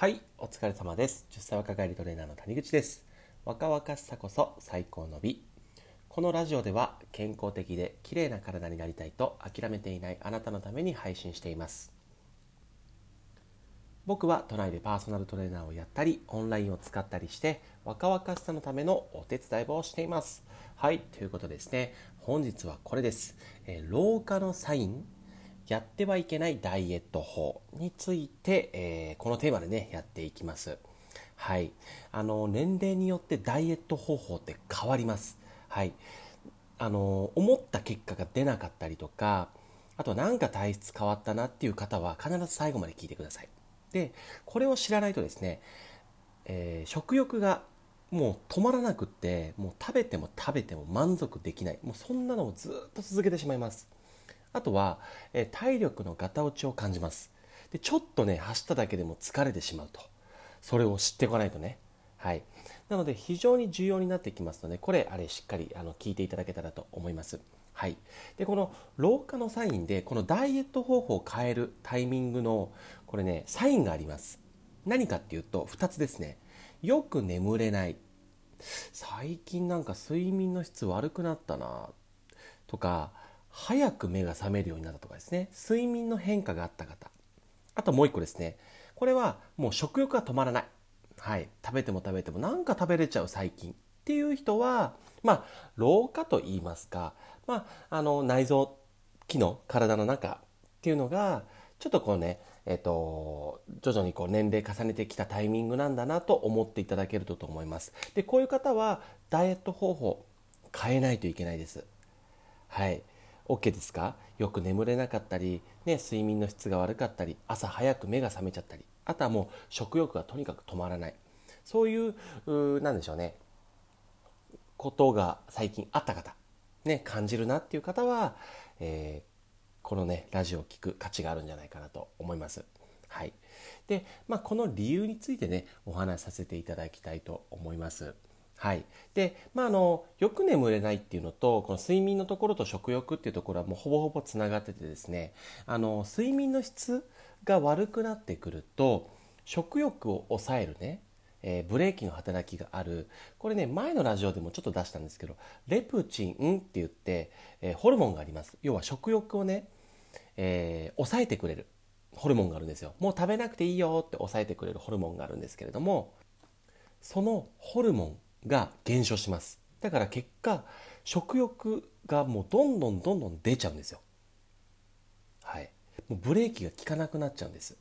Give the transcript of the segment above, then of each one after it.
はい、お疲れ様です。10歳若返りトレーナーの谷口です。若々しさこそ最高の美。このラジオでは健康的で綺麗な体になりたいと諦めていないあなたのために配信しています。僕は都内でパーソナルトレーナーをやったり、オンラインを使ったりして、若々しさのためのお手伝いをしています。はい、ということですね、本日はこれです。えー老化のサインやってはいけないダイエット法について、えーこのテーマでねやっていきます。はい。あの年齢によってダイエット方法って変わります。はい。あの思った結果が出なかったりとかあとなんか体質変わったなっていう方は必ず最後まで聞いてください。でこれを知らないとですね、えー食欲がもう止まらなくってもう食べても食べても満足できない。もうそんなのをずっと続けてしまいます。あとは、え体力のガタ落ちを感じます。でちょっとね走っただけでも疲れてしまうと。それを知っておかないとね。はい。なので非常に重要になってきますのでこれあれしっかりあの聞いていただけたらと思います。はい。でこの老化のサインでこのダイエット方法を変えるタイミングのこれねサインがあります。何かっていうと2つですね。よく眠れない。最近なんか睡眠の質悪くなったな。とか早く目が覚めるようになったとかですね。睡眠の変化があった方。あともう一個ですね。これはもう食欲が止まらない。はい。食べても食べてもなんか食べれちゃう最近。っていう人はまあ老化と言いますか。まああの内臓機能体の中っていうのがちょっとこうねえっと、徐々にこう年齢重ねてきたタイミングなんだなと思っていただけるとと思います。でこういう方はダイエット方法変えないといけないです。はい。OK ですか？よく眠れなかったり、ね、睡眠の質が悪かったり朝早く目が覚めちゃったり。あとはもう食欲がとにかく止まらない。そういううなんでしょうね。ことが最近あった方、ね、感じるなっていう方は、えーこのねラジオを聞く価値があるんじゃないかなと思います。はい、で、まあ、この理由についてねお話しさせていただきたいと思います。はい、で、まあ、あのよく眠れないっていうのとこの睡眠のところと食欲っていうところはもうほぼほぼつながっててですね。あの睡眠の質が悪くなってくると食欲を抑えるねえーブレーキの働きがある。これね前のラジオでもちょっと出したんですけどレプチンって言って、えーホルモンがあります。要は食欲をね、えー抑えてくれるホルモンがあるんですよ。もう食べなくていいよって抑えてくれるホルモンがあるんですけれどもそのホルモンが減少します。だから結果食欲がもうどんどんどんどん出ちゃうんですよ。はい。もうブレーキが効かなくなっちゃうんです。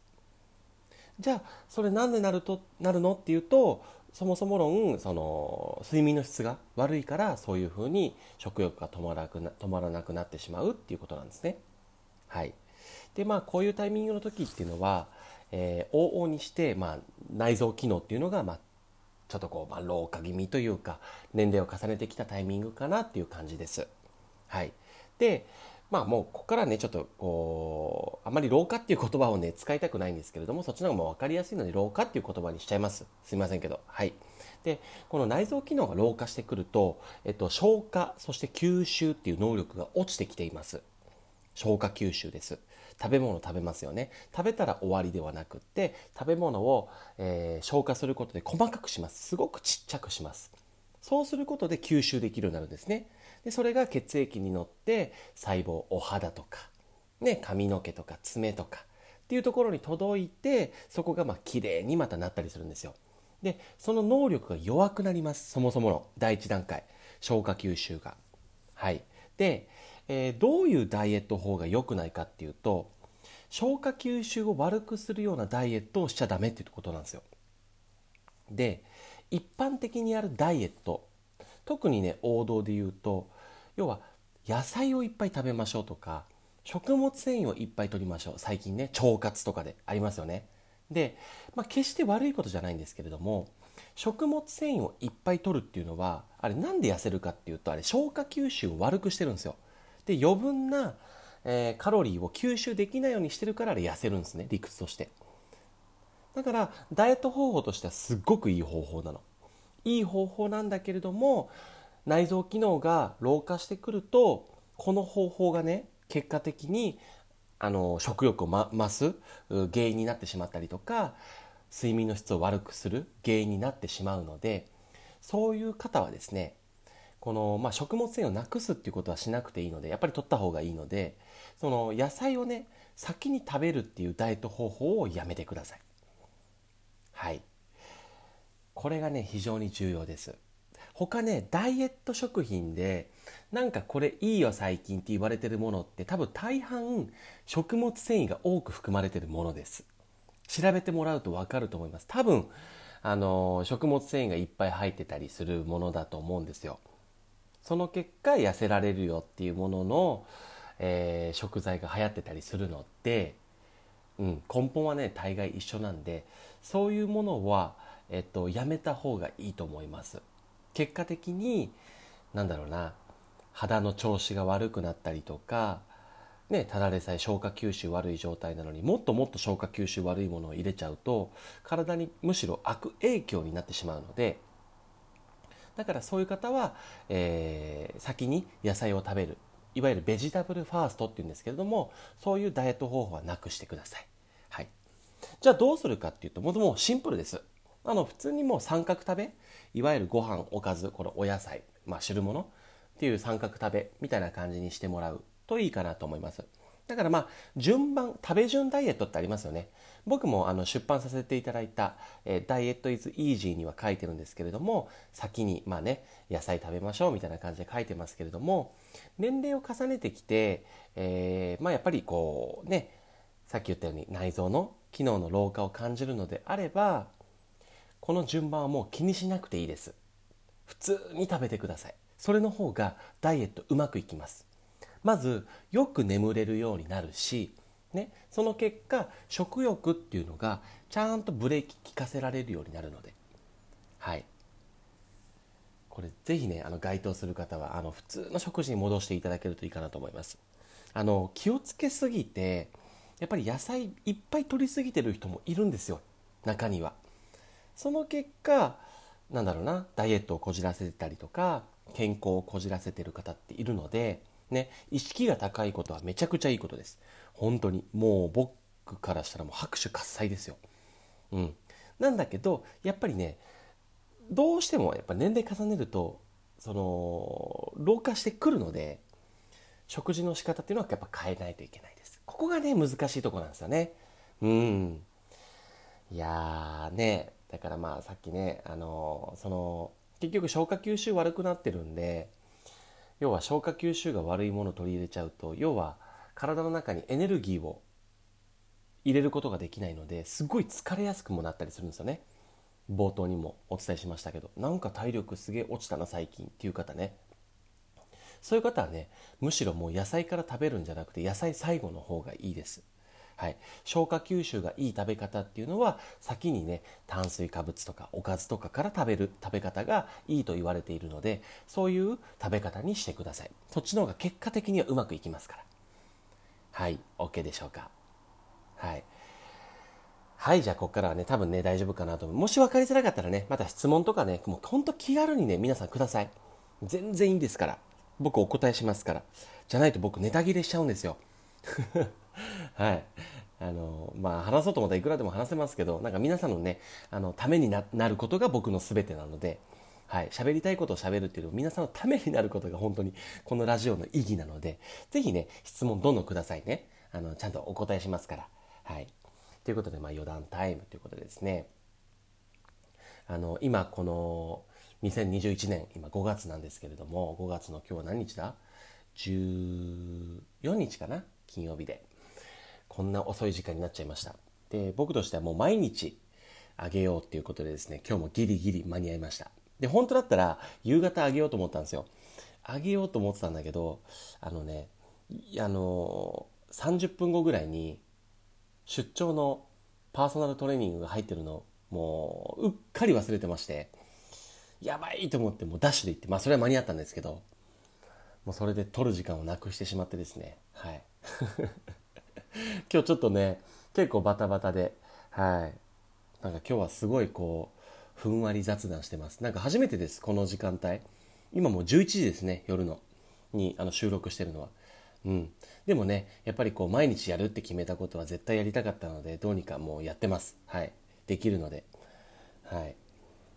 じゃあそれなんでなるとなるのっていうとそもそも論その睡眠の質が悪いからそういうふうに食欲が止まらなくな止まらなくなってしまうっていうことなんですね。はい、でまあこういうタイミングの時っていうのは、えー往々にして、まあ、内臓機能っていうのが、まあ、ちょっとこう、まあ、老化気味というか年齢を重ねてきたタイミングかなっていう感じです。はい、でまあもうここからねちょっとこうあまり老化っていう言葉をね使いたくないんですけれどもそっちの方がもう分かりやすいので老化っていう言葉にしちゃいます。すいませんけど。はい。でこの内臓機能が老化してくると、えっと、消化そして吸収っていう能力が落ちてきています。消化吸収です。食べ物食べますよね。食べたら終わりではなくって食べ物を、えー消化することで細かくします。すごくちっちゃくします。そうすることで吸収できるようになるんですね。でそれが血液に乗って細胞お肌とか、ね、髪の毛とか爪とかっていうところに届いてそこがまあ綺麗にまたなったりするんですよ。でその能力が弱くなります。そもそもの第一段階。消化吸収が。はい。で、えーどういうダイエット法が良くないかっていうと消化吸収を悪くするようなダイエットをしちゃダメっていうことなんですよ。で一般的にやるダイエット特にね王道で言うと要は野菜をいっぱい食べましょうとか食物繊維をいっぱい取りましょう。最近ね腸活とかでありますよね。で、まあ、決して悪いことじゃないんですけれども食物繊維をいっぱい取るっていうのはあれなんで痩せるかっていうとあれ消化吸収を悪くしてるんですよ。で余分な、えーカロリーを吸収できないようにしてるからあれ痩せるんですね理屈として。だからダイエット方法としてはすっごくいい方法なの。いい方法なんだけれども内臓機能が老化してくるとこの方法がね結果的にあの食欲を、ま、増す原因になってしまったりとか睡眠の質を悪くする原因になってしまうのでそういう方はですねこの、まあ、食物繊維をなくすっていうことはしなくていいのでやっぱり取った方がいいのでその野菜をね先に食べるっていうダイエット方法をやめてください。はい。これがね非常に重要です。他ねダイエット食品でなんかこれいいよ最近って言われてるものって多分大半食物繊維が多く含まれてるものです。調べてもらうと分かると思います。多分あの食物繊維がいっぱい入ってたりするものだと思うんですよ。その結果痩せられるよっていうものの、えー、食材が流行ってたりするので、うん、根本はね大概一緒なんでそういうものは、えっと、やめた方がいいと思います。結果的になんだろうな肌の調子が悪くなったりとかね、ただでさえ消化吸収悪い状態なのにもっともっと消化吸収悪いものを入れちゃうと体にむしろ悪影響になってしまうのでだからそういう方は、えー、先に野菜を食べる。いわゆるベジタブルファーストっていうんですけれどもそういうダイエット方法はなくしてください、はい、じゃあどうするかっていうともともシンプルです。あの普通にもう三角食べいわゆるご飯おかずこれお野菜、まあ、汁物っていう三角食べみたいな感じにしてもらうといいかなと思います。だからまあ順番食べ順ダイエットってありますよね。僕もあの出版させていただいた、えダイエットイズイージーには書いてるんですけれども先にまあね野菜食べましょうみたいな感じで書いてますけれども年齢を重ねてきて、え、まあ、やっぱりこうねさっき言ったように内臓の機能の老化を感じるのであればこの順番はもう気にしなくていいです。普通に食べてください。それの方がダイエットうまくいきます。まずよく眠れるようになるし、ね、その結果食欲っていうのがちゃんとブレーキ効かせられるようになるので。はい。これぜひねあの該当する方はあの普通の食事に戻していただけるといいかなと思います。あの気をつけすぎてやっぱり野菜いっぱい取りすぎてる人もいるんですよ中には。その結果なんだろうなダイエットをこじらせてたりとか健康をこじらせてる方っているのでね、意識が高いことはめちゃくちゃいいことです。本当に。もう僕からしたらもう拍手喝采ですよ。うん。なんだけど、やっぱりね、どうしてもやっぱ年齢重ねると、その、老化してくるので、食事の仕方っていうのはやっぱ変えないといけないです。ここがね、難しいとこなんですよね。うん。いやーね、だからまあさっきね、あのその、結局消化吸収悪くなってるんで、要は消化吸収が悪いものを取り入れちゃうと要は体の中にエネルギーを入れることができないのですごい疲れやすくもなったりするんですよね。冒頭にもお伝えしましたけどなんか体力すげえ落ちたな最近っていう方ね。そういう方はねむしろもう野菜から食べるんじゃなくて野菜最後の方がいいです。はい、消化吸収がいい食べ方っていうのは先にね炭水化物とかおかずとかから食べる食べ方がいいと言われているのでそういう食べ方にしてください。そっちの方が結果的にはうまくいきますから。はい。OK でしょうか。はい。はいじゃあここからはね多分ね大丈夫かなと思う。もし分かりづらかったらねまた質問とかねもうほんと気軽にね皆さんください。全然いいんですから。僕お答えしますから。じゃないと僕ネタ切れしちゃうんですよ。はい。あの、まあ、話そうと思ったらいくらでも話せますけど、なんか皆さんのね、あの、ためになることが僕の全てなので、はい。喋りたいことを喋るっていうのは皆さんのためになることが本当にこのラジオの意義なので、ぜひね、質問どんどんくださいね。あの、ちゃんとお答えしますから。はい。ということで、まあ、余談タイムということでですね、あの、今この2021年、今5月なんですけれども、5月の今日は何日だ ?14 日かな？金曜日で。こんな遅い時間になっちゃいました。で、僕としてはもう毎日あげようっていうことでですね、今日もギリギリ間に合いました。で、本当だったら夕方あげようと思ったんですよ。あげようと思ってたんだけど、あのね、あの30分後ぐらいに出張のパーソナルトレーニングが入ってるのもううっかり忘れてましてやばいと思ってもうダッシュで行ってまあそれは間に合ったんですけどもうそれで取る時間をなくしてしまってですねはい 今日ちょっとね結構バタバタではい。なんか今日はすごいこうふんわり雑談してます。なんか初めてですこの時間帯。今もう11時ですね夜の。にあの収録してるのは。うん。でもねやっぱりこう毎日やるって決めたことは絶対やりたかったのでどうにかもうやってます。はい。できるので、はい。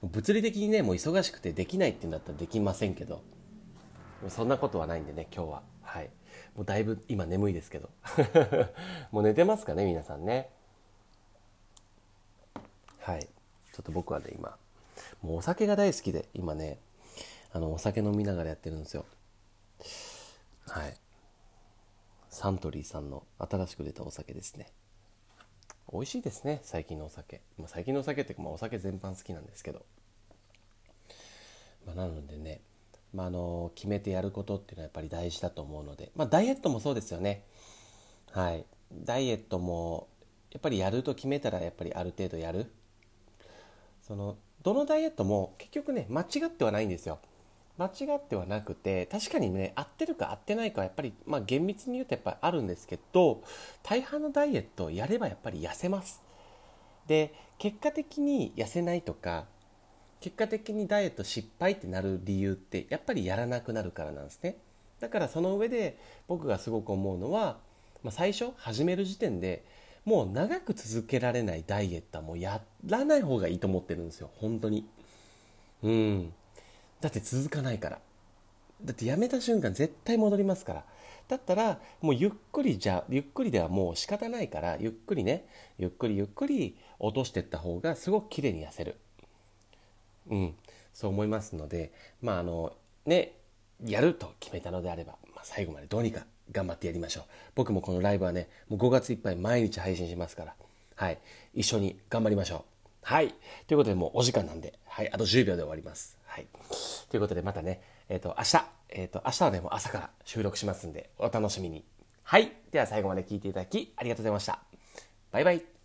物理的にね、もう忙しくてできないっていうんだったらできませんけど、そんなことはないんでね、今日は。はい。もうだいぶ今眠いですけど。もう寝てますかね、皆さんね。はい。ちょっと僕はね、今、もうお酒が大好きで、今ね、あの、お酒飲みながらやってるんですよ。はい。サントリーさんの新しく出たお酒ですね。美味しいですね、最近のお酒。まあ、最近のお酒って、まあ、お酒全般好きなんですけど。まあ、なのでね、まあ、の決めてやることっていうのはやっぱり大事だと思うので、まあ、ダイエットもそうですよね。はい。ダイエットも、やっぱりやると決めたらやっぱりある程度やる。その、どのダイエットも結局ね、間違ってはないんですよ。間違ってはなくて確かにね合ってるか合ってないかはやっぱり、まあ、厳密に言うとやっぱりあるんですけど大半のダイエットをやればやっぱり痩せますで結果的に痩せないとか結果的にダイエット失敗ってなる理由ってやっぱりやらなくなるからなんですね。だからその上で僕がすごく思うのは、まあ、最初始める時点でもう長く続けられないダイエットはもうやらない方がいいと思ってるんですよ。本当に。うん。だって続かないから。だってやめた瞬間絶対戻りますから。だったらもうゆっくりじゃゆっくりではもう仕方ないからゆっくりねゆっくりゆっくり落としていった方がすごく綺麗に痩せる。うんそう思いますのでまああのねやると決めたのであれば、まあ、最後までどうにか頑張ってやりましょう僕もこのライブはねもう5月いっぱい毎日配信しますからはい一緒に頑張りましょうはいということでもうお時間なんではいあと10秒で終わりますはいということでまたね、えっ、ー、と、明日、えっ、ー、と、明日はね、もう朝から収録しますんで、お楽しみに。はい。では最後まで聞いていただき、ありがとうございました。バイバイ。